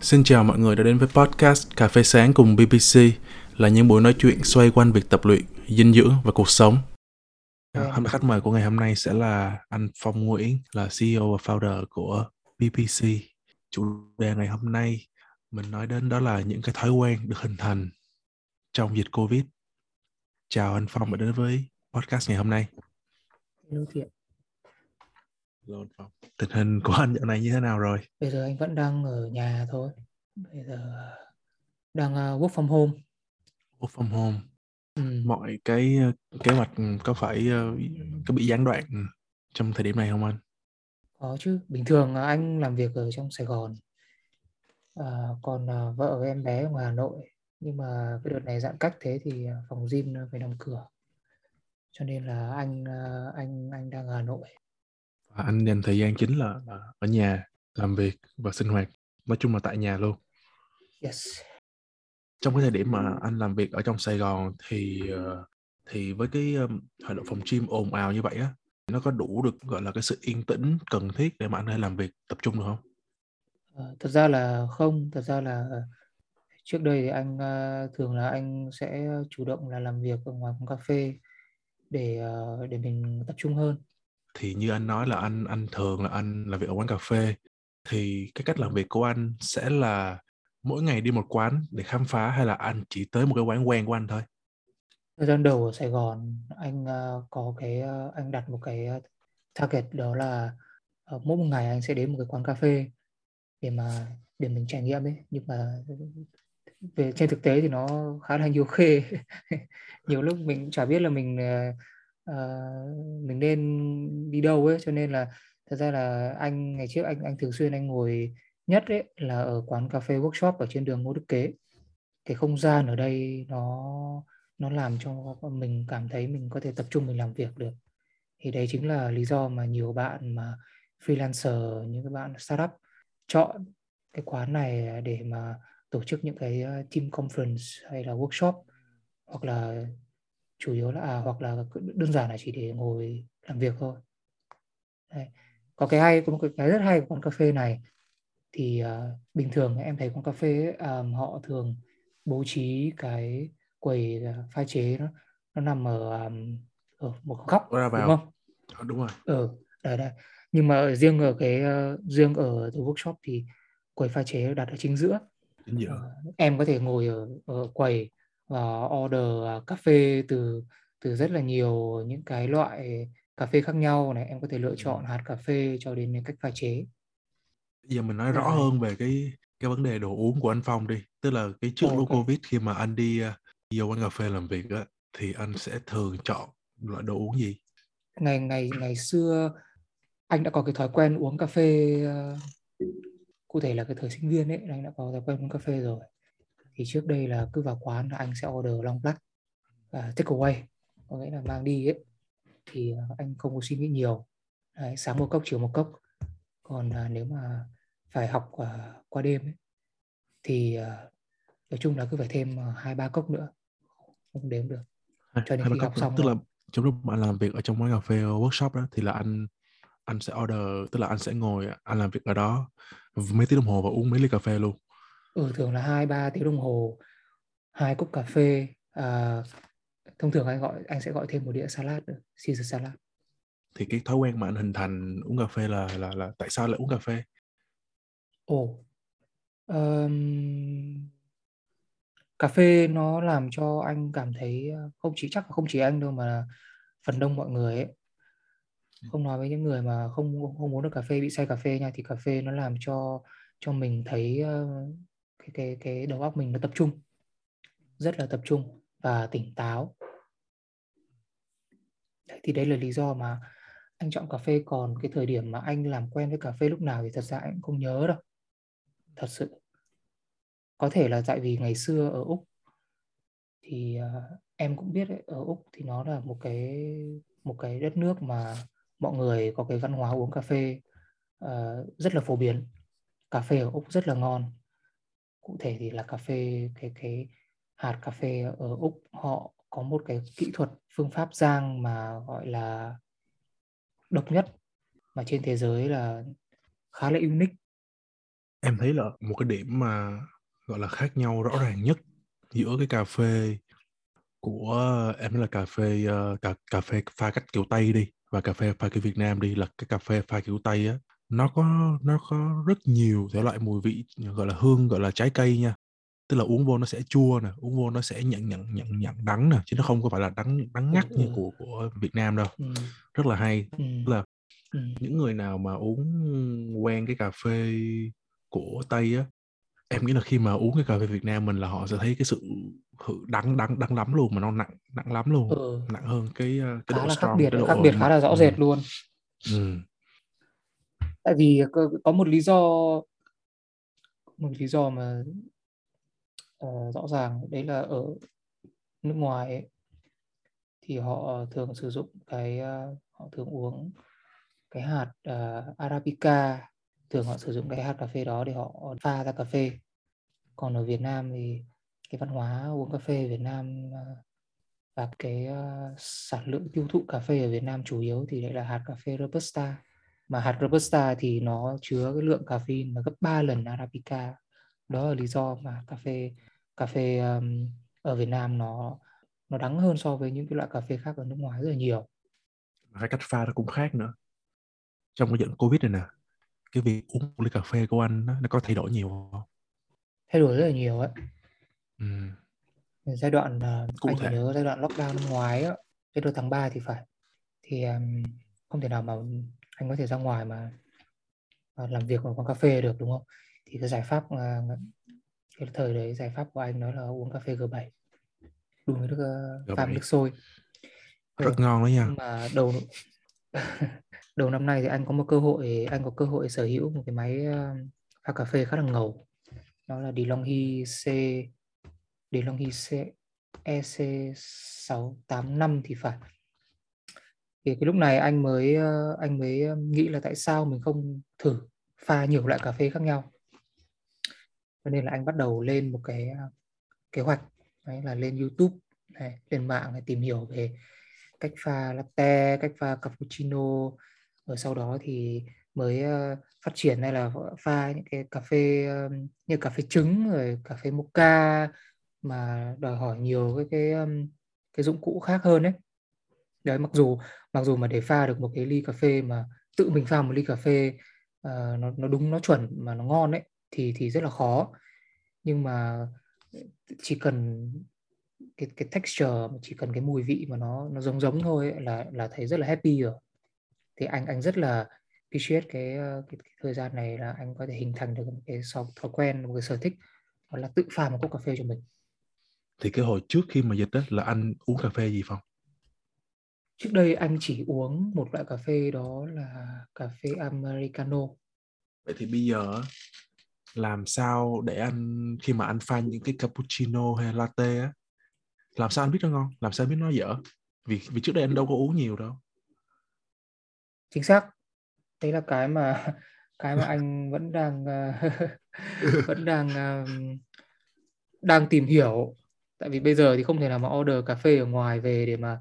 Xin chào mọi người đã đến với podcast Cà phê sáng cùng BBC là những buổi nói chuyện xoay quanh việc tập luyện, dinh dưỡng và cuộc sống. À, hôm khách mời của ngày hôm nay sẽ là anh Phong Nguyễn là CEO và founder của BBC. Chủ đề ngày hôm nay mình nói đến đó là những cái thói quen được hình thành trong dịch Covid. Chào anh Phong đã đến với podcast ngày hôm nay. Hello Thiện. Anh Phong. Tình hình của anh dạo này như thế nào rồi? Bây giờ anh vẫn đang ở nhà thôi. Bây giờ đang uh, work from home. Work from home. Ừ. Mọi cái uh, kế hoạch có phải uh, có bị gián đoạn trong thời điểm này không anh? Có chứ. Bình thường uh, anh làm việc ở trong Sài Gòn. À, còn uh, vợ với em bé ở ngoài Hà Nội. Nhưng mà cái đợt này giãn cách thế thì phòng gym phải đóng cửa. Cho nên là anh anh anh đang ở Hà Nội. Và anh dành thời gian chính là, là ở nhà làm việc và sinh hoạt nói chung là tại nhà luôn Yes. trong cái thời điểm mà anh làm việc ở trong Sài Gòn thì ờ, thì với cái hoạt động phòng gym ồn ào như vậy á nó có đủ được gọi là cái sự yên tĩnh cần thiết để mà anh thể làm việc tập trung được không? Ờ, thật ra là không, thật ra là trước đây thì anh ờ, thường là anh sẽ chủ động là làm việc ở ngoài quán cà phê để ờ, để mình tập trung hơn. Thì như anh nói là anh anh thường là anh làm việc ở quán cà phê. Thì cái cách làm việc của anh sẽ là mỗi ngày đi một quán để khám phá hay là anh chỉ tới một cái quán quen của anh thôi? Thời gian đầu ở Sài Gòn anh uh, có cái uh, anh đặt một cái ờ, target đó là uh, mỗi một ngày anh sẽ đến một cái quán cà phê để mà để mình trải nghiệm ấy. Nhưng mà về trên thực tế thì nó khá là nhiều khê. Nhiều lúc mình chả biết là mình uh, mình nên đi đâu ấy cho nên là thật ra là anh ngày trước anh anh thường xuyên anh ngồi nhất ấy là ở quán cà phê workshop ở trên đường Ngô Đức Kế. Cái không gian ở đây nó nó làm cho mình cảm thấy mình có thể tập trung mình làm việc được. Thì đấy chính là lý do mà nhiều bạn mà freelancer những cái bạn startup chọn cái quán này để mà tổ chức những cái ờ, team conference hay là workshop hoặc là chủ yếu là à, hoặc là đơn giản là chỉ để ngồi làm việc thôi Đấy. có cái hay có một cái rất hay của quán cà phê này thì uh, bình thường em thấy quán cà phê um, họ thường bố trí cái quầy uh, pha chế nó nó nằm ở um, ở một góc ra vào. đúng không? À, đúng rồi. Ừ, đấy đấy. Nhưng mà riêng ở cái uh, riêng ở the workshop thì quầy pha chế đặt ở chính giữa. Chính giữa. Uh, em có thể ngồi ở, ở quầy và order uh, cà phê từ từ rất là nhiều những cái loại cà phê khác nhau này. Em có thể lựa chọn hạt cà phê cho đến cách pha chế. Giờ mình nói rõ Rồi. hơn về cái cái vấn đề đồ uống của anh Phong đi. Tức là cái trước Ồ, lúc ok. Covid khi mà anh đi uh, đi vô quán cà phê làm việc á thì anh sẽ thường chọn loại đồ uống gì? Ngày ngày ngày xưa anh đã có cái thói quen uống cà phê ờ, cụ thể là cái thời sinh viên ấy anh đã có thói quen uống cà phê rồi thì trước đây là cứ vào quán là anh sẽ order long black và take away có nghĩa là mang đi ấy. Thì ờ, anh không có suy nghĩ nhiều. Đấy, sáng một cốc chiều một cốc. Còn à, nếu mà phải học à, qua đêm ấy, thì à, nói chung là cứ phải thêm à, hai ba cốc nữa không đếm được. Cho đến khi học xong tức thôi. là trong lúc mà anh làm việc ở trong quán cà phê uh, workshop đó thì là anh anh sẽ order tức là anh sẽ ngồi anh làm việc ở đó mấy tiếng đồng hồ và uống mấy ly cà phê luôn ừ, thường là hai ba tiếng đồng hồ hai cốc cà phê à, thông thường anh gọi anh sẽ gọi thêm một đĩa salad nữa Caesar salad. Thì cái thói quen mà anh hình thành uống cà phê là là là tại sao lại uống cà phê? Ồ ờm, cà phê nó làm cho anh cảm thấy ờ, không chỉ chắc là không chỉ anh đâu mà phần đông mọi người ấy. Không nói với những người mà không không uống được cà phê bị say cà phê nha thì cà phê nó làm cho cho mình thấy ờ, cái cái cái đầu óc mình nó tập trung rất là tập trung và tỉnh táo. Đấy, thì đấy là lý do mà anh chọn cà phê. Còn cái thời điểm mà anh làm quen với cà phê lúc nào thì thật ra anh cũng không nhớ đâu thật sự. Có thể là tại vì ngày xưa ở úc thì uh, em cũng biết đấy, ở úc thì nó là một cái một cái đất nước mà mọi người có cái văn hóa uống cà phê uh, rất là phổ biến. Cà phê ở úc rất là ngon cụ thể thì là cà phê cái cái hạt cà phê ở úc họ có một cái kỹ thuật phương pháp rang mà gọi là độc nhất mà trên thế giới là khá là unique. Em thấy là một cái điểm mà gọi là khác nhau rõ ràng nhất giữa cái cà phê của em là cà phê uh, cà, cà phê pha cách kiểu tây đi và cà phê pha kiểu việt nam đi là cái cà phê pha kiểu tây á nó có nó có rất nhiều thể loại mùi vị gọi là hương gọi là trái cây nha tức là uống vô nó sẽ chua nè uống vô nó sẽ nhận nhận nhận nhận đắng nè chứ nó không có phải là đắng đắng ngắt ừ, như của của Việt Nam đâu ừ. rất là hay ừ. là ừ. những người nào mà uống quen cái cà phê của Tây á em nghĩ là khi mà uống cái cà phê Việt Nam mình là họ sẽ thấy cái sự đắng đắng đắng lắm luôn mà nó nặng nặng lắm luôn ừ. nặng hơn cái ờ, cái khá độ là strong, khác biệt cái độ khác biệt khá là rõ rệt ừ. luôn ừ tại vì có, một lý do một lý do mà uh, rõ ràng đấy là ở nước ngoài ấy, thì họ thường sử dụng cái uh, họ thường uống cái hạt uh, arabica thường họ sử dụng cái hạt cà phê đó để họ pha ra cà phê. Còn ở Việt Nam thì cái văn hóa uống cà phê ở Việt Nam và cái uh, sản lượng tiêu thụ cà phê ở Việt Nam chủ yếu thì lại là hạt cà phê robusta mà hạt robusta thì nó chứa cái lượng caffeine là gấp 3 lần arabica. Đó là lý do mà cà phê cà phê um, ở Việt Nam nó nó đắng hơn so với những cái loại cà phê khác ở nước ngoài rất là nhiều. Cái cách pha nó cũng khác nữa. Trong cái giận covid này nè cái việc uống một ly cà phê của anh nó, nó có thay đổi nhiều không? Thay đổi rất là nhiều ấy ừ. giai đoạn uh, Cụ anh thể. nhớ giai đoạn lockdown năm ngoái á cái đợt tháng 3 thì phải. Thì um, không thể nào mà anh có thể ra ngoài mà, làm việc ở quán cà phê được đúng không? Thì cái giải pháp uh, cái thời đấy giải pháp của anh đó là uống cà phê G7 đun với nước uh, pha nước sôi. Rất ừ. ngon đấy nha. mà đầu đầu năm nay thì anh có một cơ hội anh có cơ hội sở hữu một cái máy uh, pha cà phê khá là ngầu. Đó là DeLonghi C DeLonghi C EC 685 thì phải thì cái lúc này anh mới ờ, anh mới ờ, nghĩ là tại sao mình không thử pha nhiều loại cà phê khác nhau. Cho nên là anh bắt đầu lên một cái ờ, kế hoạch đấy là lên YouTube này, lên mạng để tìm hiểu về cách pha latte cách pha cappuccino. Rồi sau đó thì mới phát triển hay là pha những cái cà phê như cà phê trứng rồi cà phê mocha mà đòi hỏi nhiều cái cái cái dụng cụ khác hơn đấy đấy mặc dù mặc dù mà để pha được một cái ly cà phê mà tự mình pha một ly cà phê uh, nó nó đúng nó chuẩn mà nó ngon đấy thì thì rất là khó. Nhưng mà chỉ cần cái cái texture chỉ cần cái mùi vị mà nó nó giống giống thôi ấy, là là thấy rất là happy rồi. Thì anh anh rất là appreciate cái, ờ, cái, cái thời gian này là anh có thể hình thành được một cái thói quen một cái sở thích đó là tự pha một cốc cà phê cho mình. Thì cái hồi trước khi mà dịch đó là anh uống cà phê gì không trước đây anh chỉ uống một loại cà phê đó là cà phê americano. Vậy thì bây giờ làm sao để anh khi mà anh pha những cái cappuccino hay latte á làm sao anh biết nó ngon? Làm sao anh biết nó dở? Vì vì trước đây anh đâu có uống nhiều đâu. Chính xác. Đấy là cái mà cái mà anh vẫn đang uh, vẫn đang uh, đang tìm hiểu. Tại vì bây giờ thì không thể nào mà order cà phê ở ngoài về để mà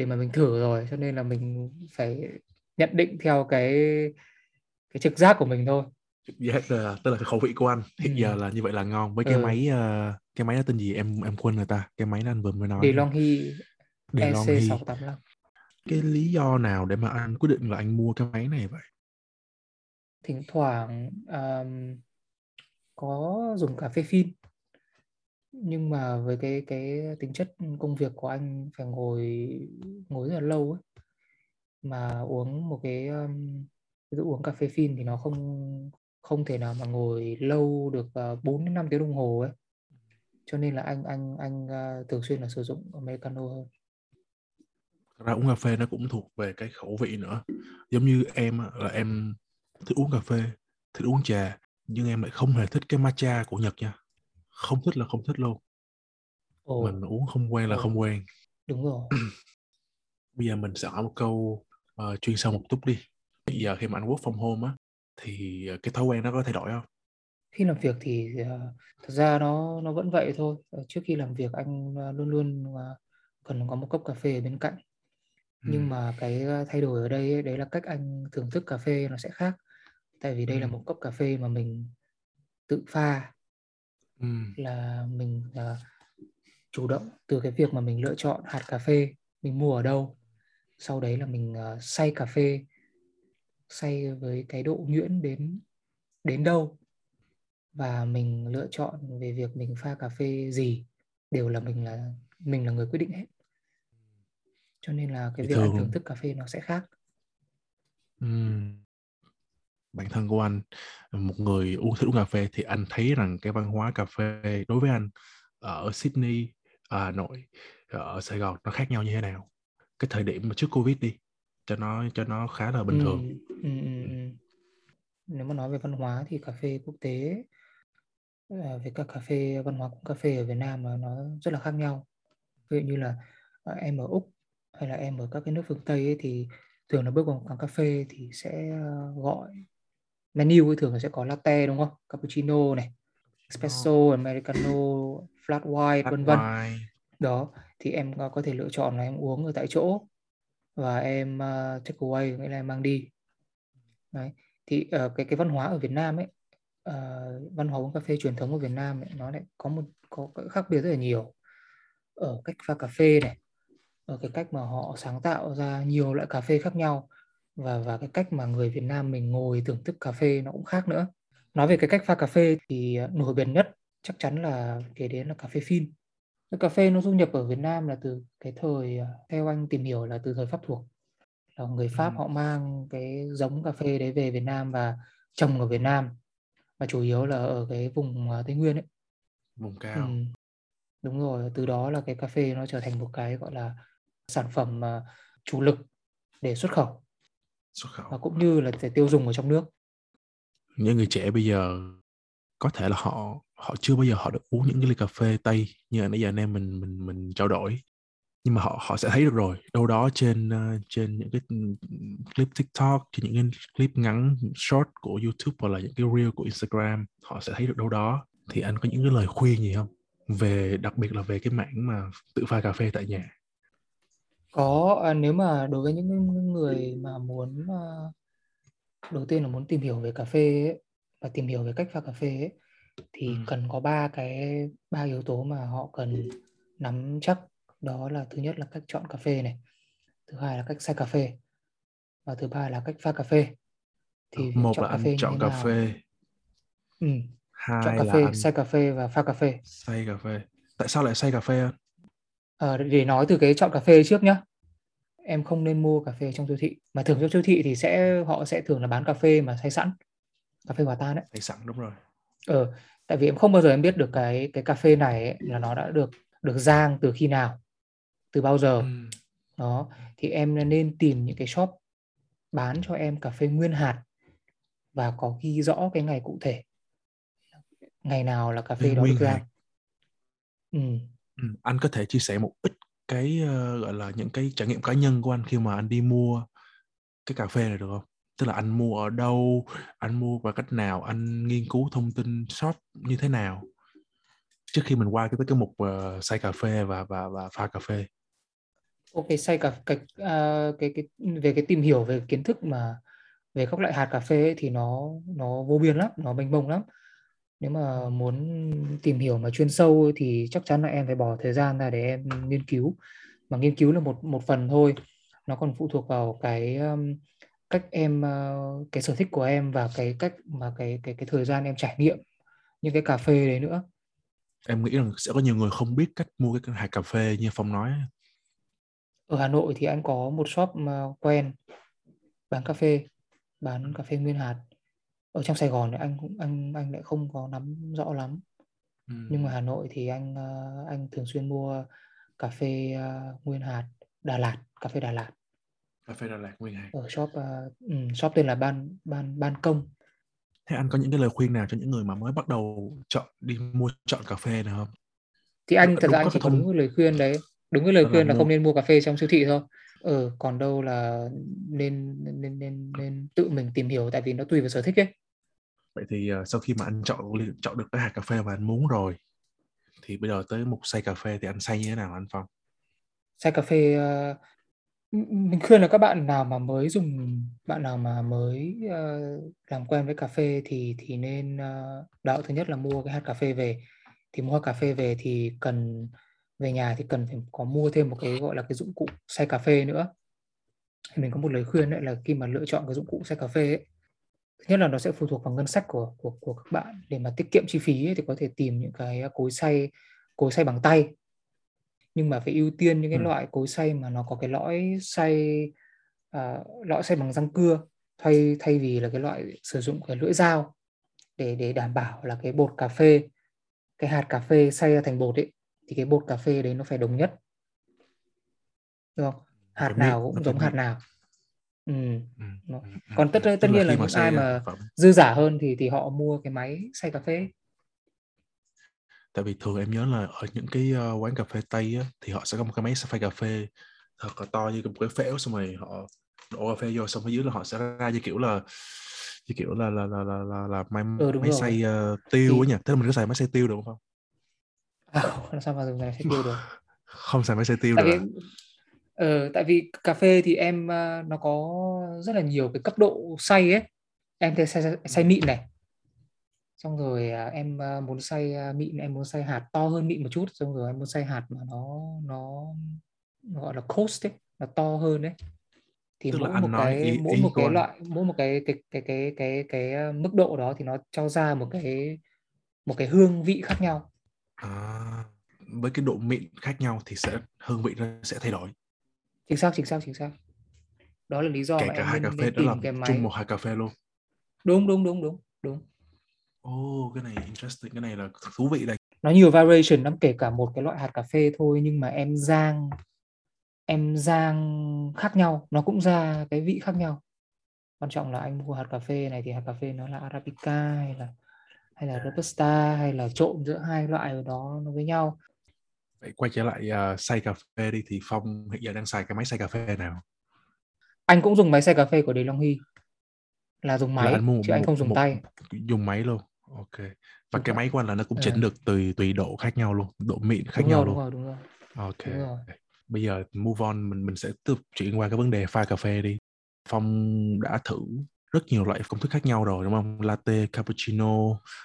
để mà mình thử rồi cho nên là mình phải nhận định theo cái cái trực giác của mình thôi. Trực giác là tức là cái khẩu vị của anh. Hiện ừ. giờ là như vậy là ngon. Với cái ừ. máy uh, cái máy đó tên gì? Em em quên người ta. Cái máy đó anh vừa mới nói. DeLonghi EC685 cái lý do nào để mà anh quyết định là anh mua cái máy này vậy? Thỉnh thoảng um, có dùng cà phê phin nhưng mà với cái cái tính chất công việc của anh phải ngồi ngồi rất là lâu ấy. Mà uống một cái um, ví dụ uống cà phê phin thì nó không không thể nào mà ngồi lâu được ờ, uh, 4 đến 5 tiếng đồng hồ ấy. Cho nên là anh anh anh uh, thường xuyên là sử dụng americano hơn. Ra uống cà phê nó cũng thuộc về cái khẩu vị nữa. Giống như em là em thích uống cà phê thích uống trà nhưng em lại không hề thích cái matcha của Nhật nha không thích là không thích luôn. Ồ. mình uống không quen là Ồ. không quen. Đúng rồi. Bây giờ mình sẽ hỏi một câu uh, chuyên sâu một chút đi. Bây giờ khi mà anh work from home á thì ờ, cái thói quen nó có thay đổi không? Khi làm việc thì uh, thật ra nó nó vẫn vậy thôi. Trước khi làm việc anh uh, luôn luôn uh, cần có một cốc cà phê ở bên cạnh. Nhưng mà cái thay đổi ở đây ấy, đấy là cách anh thưởng thức cà phê nó sẽ khác. Tại vì đây ừ. là một cốc cà phê mà mình tự pha ừ. là mình uh, chủ động từ cái việc mà mình lựa chọn hạt cà phê mình mua ở đâu. Sau đấy là mình uh, xay cà phê xay với cái độ nhuyễn đến đến đâu. Và mình lựa chọn về việc mình pha cà phê gì đều là mình là mình là người quyết định hết. Cho nên là cái Thì việc thường thưởng thức cà phê nó sẽ khác. Ừm, bản thân của anh một người uống thích uống cà phê thì anh thấy rằng cái văn hóa cà phê đối với anh ở Sydney, ở Hà Nội, ở Sài Gòn nó khác nhau như thế nào? Cái thời điểm mà trước Covid đi cho nó cho nó khá là bình ừ, thường. ừ, ừ, ừ. nếu mà nói về văn hóa thì cà phê quốc tế à, với các cà phê văn hóa của cà phê ở Việt Nam là nó rất là khác nhau ví dụ như là em ở Úc hay là em ở các cái nước phương Tây ấy, thì thường là bước vào quán cà phê thì sẽ gọi menu thường là sẽ có latte đúng không? Cappuccino này espresso americano flat white vân vân. đó thì em à, có thể lựa chọn là em uống ở tại chỗ và em uh, take away nghĩa là em mang đi. Đấy thì uh, cái cái văn hóa ở Việt Nam ấy uh, văn hóa uống cà phê truyền thống của Việt Nam ấy, nó lại có một có khác biệt rất là nhiều. Ở cách pha cà phê này ở cái cách mà họ sáng tạo ra nhiều loại cà phê khác nhau và và cái cách mà người Việt Nam mình ngồi thưởng thức cà phê nó cũng khác nữa nói về cái cách pha cà phê thì nổi bật nhất chắc chắn là kể đến là cà phê phin cái cà phê nó du nhập ở Việt Nam là từ cái thời theo anh tìm hiểu là từ thời Pháp thuộc là người Pháp Ừ. họ mang cái giống cà phê đấy về Việt Nam và trồng ở Việt Nam và chủ yếu là ở cái vùng à, Tây Nguyên ấy. Vùng Ừ. cao. Đúng rồi, từ đó là cái cà phê nó trở thành một cái gọi là sản phẩm mà chủ lực để xuất khẩu và cũng như là để tiêu dùng ở trong nước. Những người trẻ bây giờ có thể là họ họ chưa bao giờ họ được uống những cái ly cà phê Tây như nãy giờ anh em mình mình mình trao đổi. Nhưng mà họ họ sẽ thấy được rồi. Đâu đó trên uh, trên những cái clip TikTok trên những cái clip ngắn short của YouTube hoặc là những cái reel của Instagram họ sẽ thấy được đâu đó. Thì anh có những cái lời khuyên gì không? Về đặc biệt là về cái mảng mà tự pha cà phê tại nhà Có à, nếu mà đối với những người mà muốn à, đầu tiên là muốn tìm hiểu về cà phê ấy, và tìm hiểu về cách pha cà phê ấy, thì Ừ. cần có ba cái ba yếu tố mà họ cần nắm chắc. Đó là thứ nhất là cách chọn cà phê này thứ hai là cách xay cà phê và thứ ba là cách pha cà phê. Thì việc một chọn là cà anh phê như chọn thế cà nào? phê. Ừ. chọn hai cà là phê anh xay cà phê và pha cà phê. xay cà phê. Tại sao lại xay cà phê anh à, để nói từ cái chọn cà phê trước nhá. Em không nên mua cà phê trong siêu thị. Mà thường trong siêu thị thì sẽ họ sẽ thường là bán cà phê mà xay sẵn. Cà phê hòa tan đấy. Xay sẵn đúng rồi. Ờ tại vì em không bao giờ em biết được cái cái cà phê này ấy, là nó đã được được rang từ khi nào từ bao giờ. Ừ. đó thì em nên tìm những cái shop bán cho em cà phê nguyên hạt và có ghi rõ cái ngày cụ thể. Ngày nào là cà phê Nguyên- đó được rang. Ừ. Ừ, anh có thể chia sẻ một ít cái uh, gọi là những cái trải nghiệm cá nhân của anh khi mà anh đi mua cái cà phê này được không? Tức là anh mua ở đâu, anh mua bằng cách nào, anh nghiên cứu thông tin shop như thế nào trước khi mình qua cái tới cái mục ờ, uh, xay cà phê và và và pha cà phê. ok say cà cái, uh, ờ, cái cái về cái tìm hiểu về kiến thức mà về các loại hạt cà phê ấy, thì nó nó vô biên lắm nó mênh mông lắm nếu mà muốn tìm hiểu mà chuyên sâu thì chắc chắn là em phải bỏ thời gian ra để em nghiên cứu. Mà nghiên cứu là một một phần thôi. Nó còn phụ thuộc vào cái um, cách em uh, cái sở thích của em và cái cách mà cái cái cái thời gian em trải nghiệm những cái cà phê đấy nữa. Em nghĩ rằng sẽ có nhiều người không biết cách mua cái hạt cà phê như Phong nói. ở Hà Nội thì anh có một shop quen bán cà phê bán cà phê nguyên hạt ở trong Sài Gòn thì anh cũng anh anh lại không có nắm rõ lắm Ừ. nhưng mà Hà Nội thì anh ờ, anh thường xuyên mua cà phê ờ, nguyên hạt Đà Lạt cà phê Đà Lạt cà phê Đà Lạt nguyên hạt. ở shop ừ, shop tên là ban ban ban công Thế anh có những cái lời khuyên nào cho những người mà mới bắt đầu chọn đi mua chọn cà phê này không? thì anh thật ra anh chỉ cái có thông- đúng cái lời khuyên đấy đúng cái lời Đó là khuyên là mua- không nên mua cà phê trong siêu thị thôi ừ còn đâu là nên nên nên nên tự mình tìm hiểu tại vì nó tùy vào sở thích ấy Vậy thì ờ, sau khi mà anh chọn chọn được cái hạt cà phê mà anh muốn rồi thì bây giờ tới mục xay cà phê thì anh xay như thế nào anh Phong? xay cà phê ờ, mình khuyên là các bạn nào mà mới dùng bạn nào mà mới uh, làm quen với cà phê thì thì nên uh, đạo thứ nhất là mua cái hạt cà phê về thì mua cà phê về thì cần về nhà thì cần phải có mua thêm một cái gọi là cái dụng cụ xay cà phê nữa. Thì mình có một lời khuyên đấy là khi mà lựa chọn cái dụng cụ xay cà phê ấy, thứ nhất là nó sẽ phụ thuộc vào ngân sách của của của các bạn. Để mà tiết kiệm chi phí ấy, thì có thể tìm những cái cối xay cối xay bằng tay. Nhưng mà phải ưu tiên những cái ừ. loại cối xay mà nó có cái lõi xay uh, lõi xay bằng răng cưa thay thay vì là cái loại sử dụng cái lưỡi dao để để đảm bảo là cái bột cà phê cái hạt cà phê xay ra thành bột ấy thì cái bột cà phê đấy nó phải đồng nhất. Được không? Hạt nào cũng giống hạt nào. Ừ. Ừ. ừ. còn tất tất nhiên là những ai mà dư giả hơn thì thì họ mua cái máy xay cà phê. Tại vì thường em nhớ là ở những cái uh, quán cà phê tây á, thì họ sẽ có một cái máy phay cà phê thật là to như một cái phễu xong rồi họ đổ cà phê vô xong ở dưới là họ sẽ ra như kiểu là như kiểu là là là là là, là máy ừ, máy xay uh, tiêu ấy nhỉ? Thế là mình có xài máy xay tiêu được không à, không sao mà dùng máy xay tiêu được? Không xài máy xay tiêu tại được. vì, ờ, tại vì cà phê thì em uh, nó có rất là nhiều cái cấp độ xay ấy. Em thấy xay, xay mịn này. Xong rồi à, em à, muốn xay à, mịn em muốn xay hạt to hơn mịn một chút. Xong rồi em muốn xay hạt mà nó nó, nó gọi là coast ấy nó to hơn đấy thì Tức mỗi một cái ý, mỗi ý một cái loại mỗi một cái cái cái cái cái cái, cái mức độ đó thì nó cho ra một cái một cái hương vị khác nhau à, với cái độ mịn khác nhau thì sẽ hương vị nó sẽ thay đổi chính xác chính xác chính xác đó là lý do kể cả hai cà phê đó là cái máy. chung một hai cà phê luôn đúng đúng đúng đúng đúng Oh, cái này interesting, cái này là thú vị đây. Nó nhiều variation lắm, kể cả một cái loại hạt cà phê thôi nhưng mà em rang em rang khác nhau, nó cũng ra cái vị khác nhau. Quan trọng là anh mua hạt cà phê này thì hạt cà phê nó là Arabica hay là hay là Robusta hay là trộn giữa hai loại đó nó với nhau. Vậy quay trở lại uh, xay cà phê đi thì Phong hiện giờ đang xài cái máy xay cà phê nào? Anh cũng dùng máy xay cà phê của Đế Long Hy là dùng máy là anh mua chứ một, anh không dùng một, tay. Dùng máy luôn ok và đúng cái rồi. máy của anh là nó cũng chỉnh ừ. được tùy tùy độ khác nhau luôn độ mịn khác đúng nhau rồi, luôn đúng rồi đúng rồi ok đúng rồi. bây giờ move on mình mình sẽ tiếp chuyển qua cái vấn đề pha cà phê đi phong đã thử rất nhiều loại công thức khác nhau rồi đúng không latte cappuccino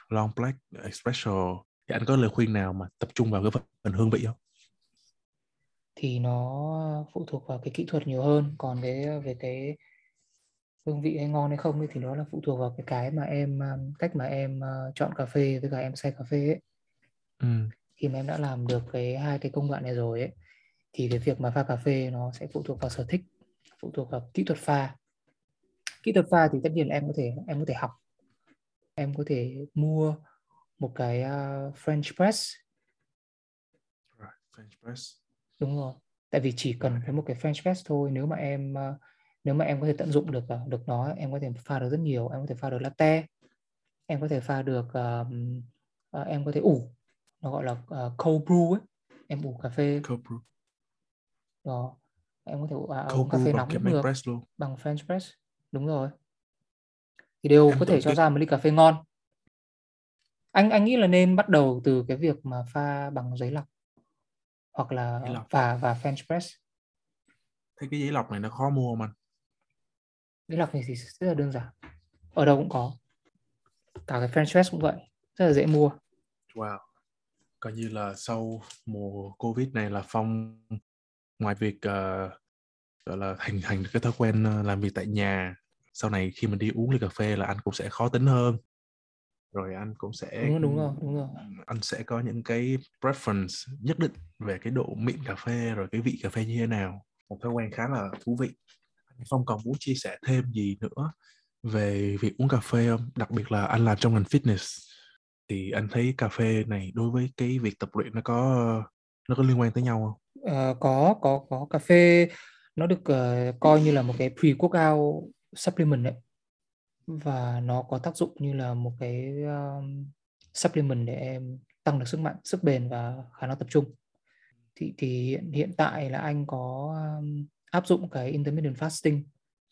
long black espresso thì anh có lời khuyên nào mà tập trung vào cái phần hương vị không thì nó phụ thuộc vào cái kỹ thuật nhiều hơn còn cái về cái hương vị hay ngon hay không thì đó là phụ thuộc vào cái cái mà em cách mà em uh, chọn cà phê với cả em xay cà phê ấy. Ừ. Khi mà em đã làm được cái hai cái công đoạn này rồi ấy thì cái việc mà pha cà phê nó sẽ phụ thuộc vào sở thích, phụ thuộc vào kỹ thuật pha. Kỹ thuật pha thì tất nhiên là em có thể em có thể học. Em có thể mua một cái uh, French press. Right, French press. Đúng rồi. Tại vì chỉ cần right. một cái French press thôi nếu mà em uh, nếu mà em có thể tận dụng được ờ, được nó em có thể pha được rất nhiều em có thể pha được latte em có thể pha được uh, uh, em có thể ủ nó gọi là uh, cold brew ấy em ủ cà phê cold brew đó em có thể ủ, uh, uống cà phê nóng cũng được press luôn. bằng French press đúng rồi thì đều em có thể cho ra một ly cà phê ngon anh anh nghĩ là nên bắt đầu từ cái việc mà pha bằng giấy lọc hoặc là và và French press thế cái giấy lọc này nó khó mua anh Cái lọc này thì rất là đơn giản. Ở đâu cũng có. Cả cái French press cũng vậy. Rất là dễ mua. Wow. Coi như là sau mùa Covid này là Phong ngoài việc uh, gọi là hình thành cái thói quen uh, làm việc tại nhà sau này khi mình đi uống ly cà phê là anh cũng sẽ khó tính hơn. Rồi anh cũng sẽ đúng, đúng rồi đúng rồi. anh sẽ có những cái preference nhất định về cái độ mịn cà phê rồi cái vị cà phê như thế nào. Một thói quen khá là thú vị. Phong còn muốn chia sẻ thêm gì nữa về việc uống cà phê không? Đặc biệt là anh làm trong ngành fitness. Thì anh thấy cà phê này đối với cái việc tập luyện nó có nó có liên quan tới nhau không? Uh, có có có. Cà phê nó được uh, coi như là một cái pre-workout supplement đấy và nó có tác dụng như là một cái um, supplement để em tăng được sức mạnh, sức bền và khả năng tập trung. Thì thì hiện hiện tại là anh có um, áp dụng cái intermittent fasting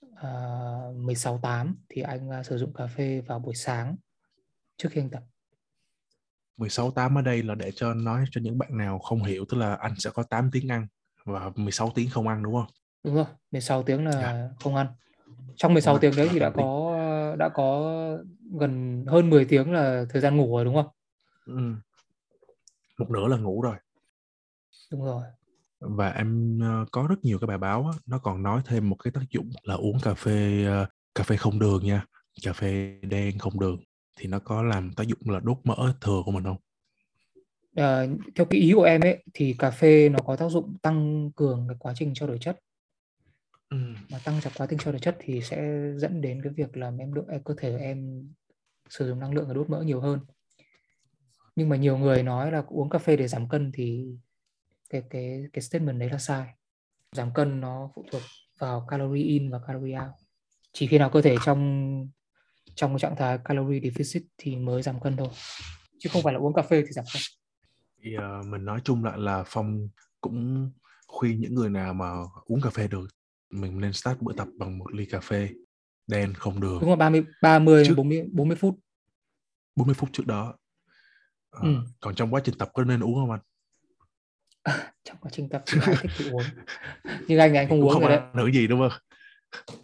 uh, 16-8 thì anh uh, sử dụng cà phê vào buổi sáng trước khi anh tập. 16-8 ở đây là để cho nói cho những bạn nào không hiểu tức là anh sẽ có 8 tiếng ăn và 16 tiếng không ăn đúng không? đúng rồi 16 tiếng là Dạ. không ăn trong 16 Không ăn, tiếng đấy thì đã có đã có gần hơn 10 tiếng là thời gian ngủ rồi đúng không Ừm. Một nửa là ngủ rồi. đúng rồi Và em, ơ, có rất nhiều cái bài báo á, nó còn nói thêm một cái tác dụng là uống cà phê, ơ, cà phê không đường nha, cà phê đen không đường thì nó có làm tác dụng là đốt mỡ thừa của mình hông? Ờ, theo cái ý của em ấy thì cà phê nó có tác dụng tăng cường cái quá trình trao đổi chất. Ừm. Mà tăng chặt quá trình trao đổi chất thì sẽ dẫn đến cái việc làm em được cơ thể em sử dụng năng lượng để đốt mỡ nhiều hơn. Nhưng mà nhiều người nói là uống cà phê để giảm cân thì cái cái cái statement đấy là sai. Giảm cân nó phụ thuộc vào calorie in và calorie out. Chỉ khi nào cơ thể trong trong trạng thái calorie deficit thì mới giảm cân thôi. Chứ không phải là uống cà phê thì giảm cân. Thì, ờ, mình nói chung lại là Phong cũng khuyên những người nào mà uống cà phê được, mình nên start bữa tập bằng một ly cà phê đen không đường. Đúng rồi, 30 30 Trước 40 40 phút. 40 phút trước đó. Ờ, Ừm. còn trong quá trình tập có nên uống hông anh? Trong quá trình tập thì ai thích thì uống. Nhưng anh thì anh không uống không rồi đấy. gì, đúng hông?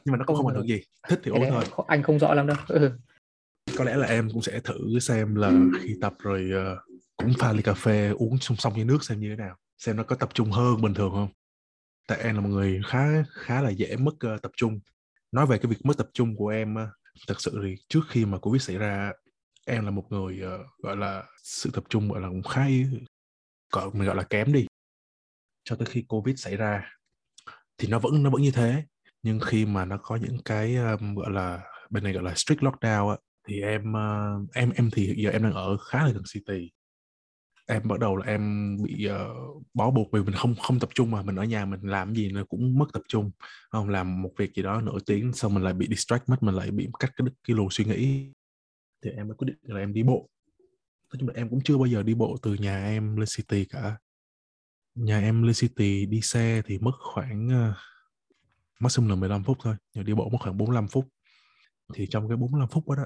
Nhưng mà nó cũng Không không ảnh hưởng gì, thích thì uống thôi. anh không rõ lắm đâu. Ừ. Có lẽ là em cũng sẽ thử xem là khi tập rồi, ờ, cũng pha ly cà phê uống song song với nước xem như thế nào, xem nó có tập trung hơn bình thường hông? Tại em là một người khá khá là dễ mất, uh, tập trung. Nói về cái việc mất tập trung của em uh, thật sự thì trước khi mà Covid xảy ra em là một người, uh, gọi là, sự tập trung, gọi là, cũng khá gọi mình gọi là kém đi. Cho tới khi Covid xảy ra thì nó vẫn nó vẫn như thế, nhưng khi mà nó có những cái, um, gọi là, bên này gọi là strict lockdown á, thì em, uh, em em thì hiện giờ em đang ở khá là gần city. Em bắt đầu là em bị, uh, bó buộc vì mình không không tập trung mà, mình ở nhà mình làm gì nó cũng mất tập trung, không Làm một việc gì đó nửa tiếng xong mình lại bị distract mất, mình lại bị cắt cái đứt cái luồng suy nghĩ. Thì em mới quyết định là em đi bộ. Nói chung là em cũng chưa bao giờ đi bộ từ nhà em lên city cả. Nhà em lên city đi xe thì mất khoảng, uh, maximum là 15 phút thôi, nhưng đi bộ mất khoảng 45 phút. Thì trong cái 45 phút đó đó,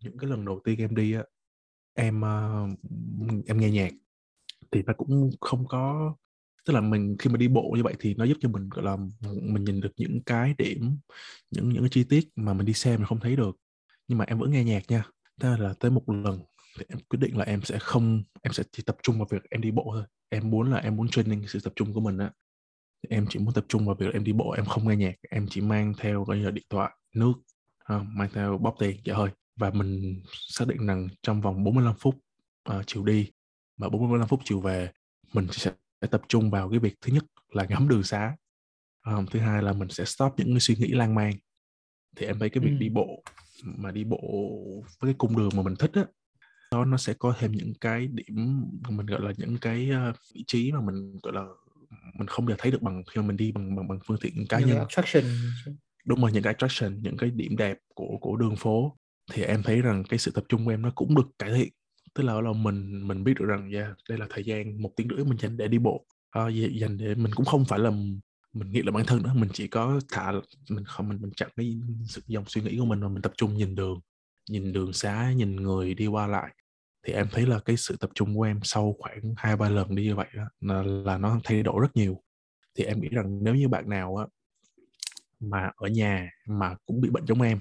những cái lần đầu tiên em đi á, em, uh, em nghe nhạc thì nó cũng không có tức là mình khi mà đi bộ như vậy thì nó giúp cho mình, gọi là, mình nhìn được những cái điểm, những những cái chi tiết mà mình đi xe mình không thấy được. Nhưng mà em vẫn nghe nhạc nha. Thế là tới một lần thì em quyết định là em sẽ không em sẽ chỉ tập trung vào việc em đi bộ thôi. Em muốn là em muốn training sự tập trung của mình á, em chỉ muốn tập trung vào việc em đi bộ, em không nghe nhạc, em chỉ mang theo coi như là điện thoại, nước, ờ, mang theo bóp tiền dạ vậy thôi. Và mình xác định rằng trong vòng 45 phút, ờ, chiều đi và 45 phút chiều về, mình sẽ tập trung vào cái việc thứ nhất là ngắm đường xá, ờ, thứ hai là mình sẽ stop những cái suy nghĩ lan man. Thì em thấy cái việc đi Ừm. bộ mà đi bộ với cái cung đường mà mình thích á, nó nó sẽ có thêm những cái điểm mình, gọi là, những cái, ơ, vị trí mà mình, gọi là, mình không bao giờ thấy được bằng khi mà mình đi bằng bằng bằng phương tiện cá nhân. attraction. Đúng rồi, những cái attraction, những cái điểm đẹp của của đường phố. Thì em thấy rằng cái sự tập trung của em nó cũng được cải thiện. Tức là là mình mình biết được rằng, yeah, đây là thời gian một tiếng rưỡi mình dành để đi bộ, à, dành để mình cũng không phải là mình nghĩ là bản thân nữa, mình chỉ có thả mình không mình mình chặn cái sự dòng suy nghĩ của mình và mình tập trung nhìn đường, nhìn đường xá, nhìn người đi qua lại. Thì em thấy là cái sự tập trung của em sau khoảng 2-3 lần đi như vậy đó, là là nó thay đổi rất nhiều. Thì em nghĩ rằng nếu như bạn nào á mà ở nhà mà cũng bị bệnh giống em,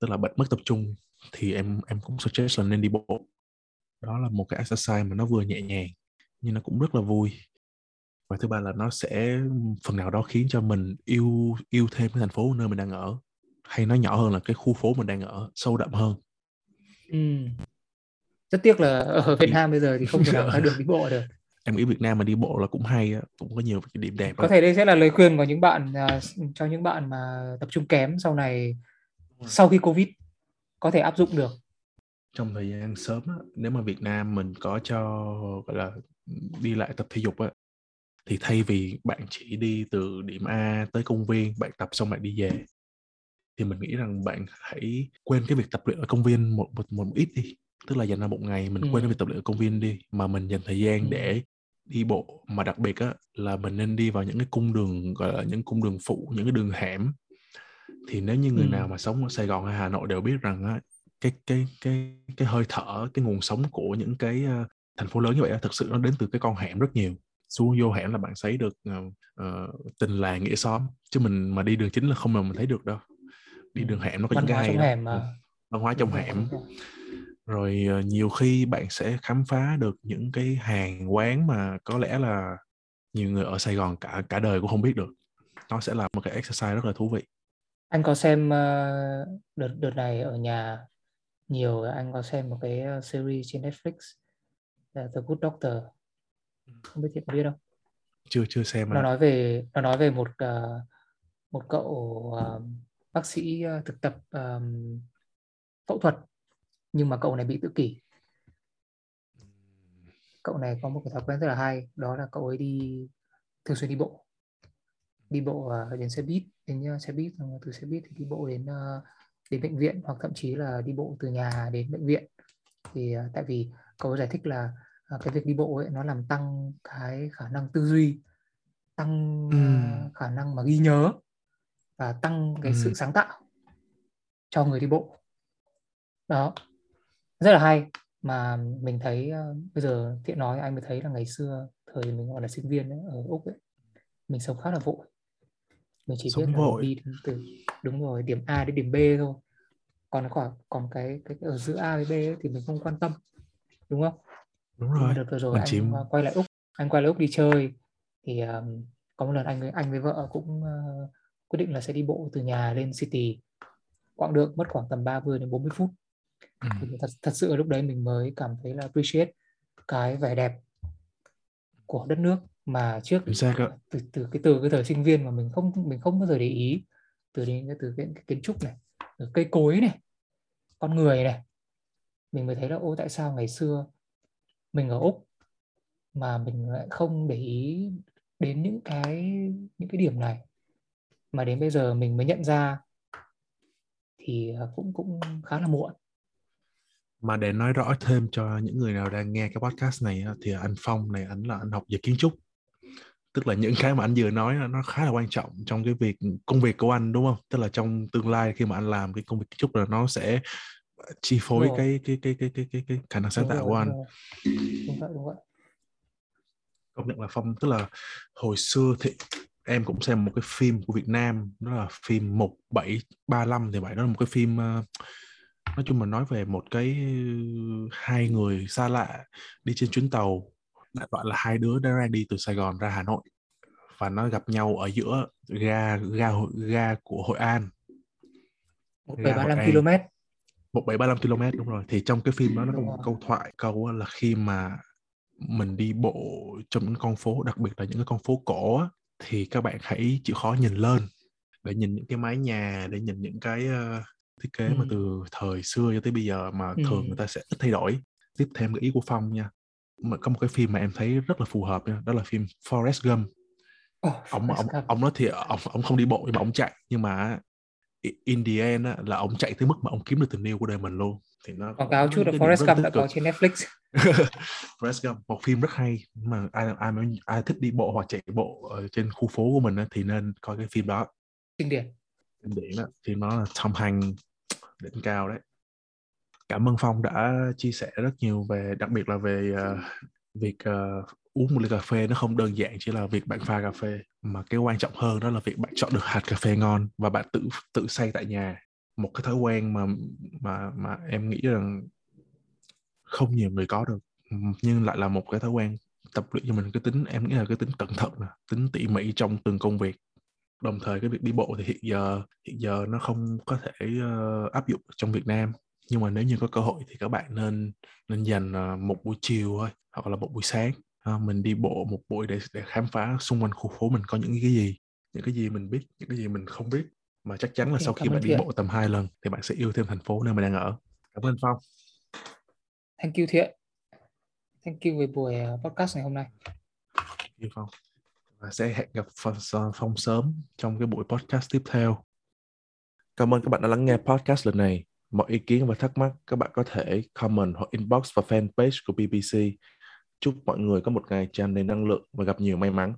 tức là bệnh mất tập trung thì em em cũng suggest là nên đi bộ. Đó là một cái exercise mà nó vừa nhẹ nhàng nhưng nó cũng rất là vui. Và thứ ba là nó sẽ phần nào đó khiến cho mình yêu yêu thêm cái thành phố nơi mình đang ở, hay nói nhỏ hơn là cái khu phố mình đang ở sâu đậm hơn. Ừm. Rất tiếc là ở Việt Nam bây giờ thì không thể nào ra đường đi bộ được. Em nghĩ Việt Nam mà đi bộ là cũng hay cũng có nhiều cái điểm đẹp Có thể đây sẽ là lời khuyên của những bạn, à, cho những bạn mà tập trung kém sau này. Sau khi Covid có thể áp dụng được. Trong thời gian sớm á, nếu mà Việt Nam mình có cho, gọi là, đi lại tập thể dục á, thì thay vì bạn chỉ đi từ điểm A tới công viên, bạn tập xong bạn đi về, thì mình nghĩ rằng bạn hãy quên cái việc tập luyện ở công viên một một một ít đi. Tức là dành ra một ngày mình quên cái việc tập luyện ở công viên đi, mà mình dành thời gian Ừm. để đi bộ. Mà đặc biệt á, là mình nên đi vào những cái cung đường, gọi là, những cung đường phụ, những cái đường hẻm. Thì nếu như người nào Ừm. mà sống ở Sài Gòn hay Hà Nội đều biết rằng á, cái cái cái cái hơi thở, cái nguồn sống của những cái, ơ, thành phố lớn như vậy á, thực sự nó đến từ cái con hẻm rất nhiều. xuống vô hẻm là bạn thấy được uh, uh, tình làng nghĩa xóm. Chứ mình mà đi đường chính là không mà mình thấy được đâu. Đi đường hẻm nó có văn những cái hay trong hẻm mà. Văn hóa trong hẻm. rồi uh, nhiều khi bạn sẽ khám phá được những cái hàng quán mà có lẽ là nhiều người ở Sài Gòn cả cả đời cũng không biết được. Nó sẽ là một cái exercise rất là thú vị anh có xem ờ, đợt đợt này ở nhà nhiều anh có xem một cái ờ, series trên Netflix là The Good Doctor. Không biết thiện biết không? Chưa chưa xem nó nói về nó nói về một ờ, một cậu bác sĩ thực tập phẫu thuật nhưng mà cậu này bị tự kỷ. Cậu này có một cái thói quen rất là hay đó là cậu ấy đi thường xuyên đi bộ đi bộ ờ, đến xe buýt đến ờ, xe buýt xong từ xe buýt thì đi bộ đến ờ, đến bệnh viện hoặc thậm chí là đi bộ từ nhà đến bệnh viện thì tại vì cậu giải thích là cái việc đi bộ ấy nó làm tăng cái khả năng tư duy tăng Ừm. khả năng mà ghi nhớ và tăng cái sự Ừm. sáng tạo cho người đi bộ đó rất là hay mà mình thấy bây giờ thiện nói anh mới thấy là ngày xưa thời mình còn là sinh viên ấy, ở úc ấy mình sống khá là vội mình chỉ Sống biết vội. đi từ đúng rồi điểm A đến điểm B thôi. Còn còn còn cái cái ở giữa A với B ấy, thì mình không quan tâm đúng không? Đúng rồi. vừa rồi mình anh chỉ ờ, quay lại úc anh quay lại úc đi chơi. Thì um, có một lần anh anh với vợ cũng ờ, quyết định là sẽ đi bộ từ nhà lên city. Quãng đường mất khoảng tầm 30 đến 40 phút. Ừm. thì thật thật sự lúc đấy mình mới cảm thấy là appreciate cái vẻ đẹp của đất nước mà trước á từ từ cái từ cái thời sinh viên mà mình không mình không bao giờ để ý từ đến từ cái, cái kiến trúc này từ cây cối này con người này mình mới thấy là ô tại sao ngày xưa mình ở úc mà mình lại không để ý đến những cái những cái điểm này? Mà đến bây giờ mình mới nhận ra thì ờ, cũng cũng khá là muộn. Mà để nói rõ thêm cho những người nào đang nghe cái podcast này thì anh Phong này anh là anh học về kiến trúc tức là những cái mà anh vừa nói nó khá là quan trọng trong cái việc công việc của anh đúng không? Tức là trong tương lai khi mà anh làm cái công việc kiến trúc là nó sẽ chi phối cái cái cái cái cái cái cái khả năng sáng đúng tạo rồi, của anh. đúng vậy đúng vậy. Công nhận là Phong tức là hồi xưa thì em cũng xem một cái phim của Việt Nam đó là phim 1735 thì vậy đó là một cái phim ờ, nói chung mình nói về một cái hai người xa lạ đi trên chuyến tàu đại loại là hai đứa đã đang đi từ Sài Gòn ra Hà Nội. Và nó gặp nhau ở giữa ga ga ga của Hội An. Ga Hội 1,35 An. km 1735 km đúng rồi. Thì trong cái phim đó nó có một câu thoại câu là khi mà mình đi bộ trong những con phố đặc biệt là những cái con phố cổ thì các bạn hãy chịu khó nhìn lên để nhìn những cái mái nhà để nhìn những cái ờ, thiết kế mà Ừ. từ thời xưa cho tới bây giờ mà Ừ. thường người ta sẽ ít thay đổi. Tiếp thêm cái ý của Phong nha mà có một cái phim mà em thấy rất là phù hợp nha đó là phim Forrest Gump. Oh, ông ông Gump. ông nói thì ông ông không đi bộ nhưng mà ông chạy. Nhưng mà in the end á, là ông chạy tới mức mà ông kiếm được tình yêu của đời mình luôn. Thì nó quảng cáo chút là Forrest Gump đã có trên Netflix. Forrest Gump một phim rất hay mà ai ai ai thích đi bộ hoặc chạy bộ ở trên khu phố của mình á, thì nên coi cái phim đó. Kinh điển. Kinh điển đó phim đó là Tom Hanks đỉnh cao đấy cảm ơn Phong đã chia sẻ rất nhiều về đặc biệt là về uh, việc uh, uống một ly cà phê nó không đơn giản chỉ là việc bạn pha cà phê mà cái quan trọng hơn đó là việc bạn chọn được hạt cà phê ngon và bạn tự tự xay tại nhà. Một cái thói quen mà mà mà em nghĩ rằng không nhiều người có được nhưng lại là một cái thói quen tập luyện cho mình. Cái tính em nghĩ là cái tính cẩn thận tính tỉ mỉ trong từng công việc. Đồng thời cái việc đi bộ thì hiện giờ hiện giờ nó không có thể uh, áp dụng trong Việt Nam nhưng mà nếu như có cơ hội thì các bạn nên nên dành ờ, một buổi chiều thôi hoặc là một buổi sáng. Ờ, mình đi bộ một buổi để để khám phá xung quanh khu phố mình có những cái gì những cái gì mình biết những cái gì mình không biết. Mà chắc chắn là Ok, sau khi bạn đi Thiện. bộ tầm hai lần thì bạn sẽ yêu thêm thành phố nơi mình đang ở. Cảm ơn Phong. Thank you thiện. Thank you về buổi ờ, podcast ngày hôm nay. Yêu Phong. Và sẽ hẹn gặp Phong, Phong sớm trong cái buổi podcast tiếp theo. Cảm ơn các bạn đã lắng nghe podcast lần này mọi ý kiến và thắc mắc các bạn có thể comment hoặc inbox vào fanpage của BBC chúc mọi người có một ngày tràn đầy năng lượng và gặp nhiều may mắn.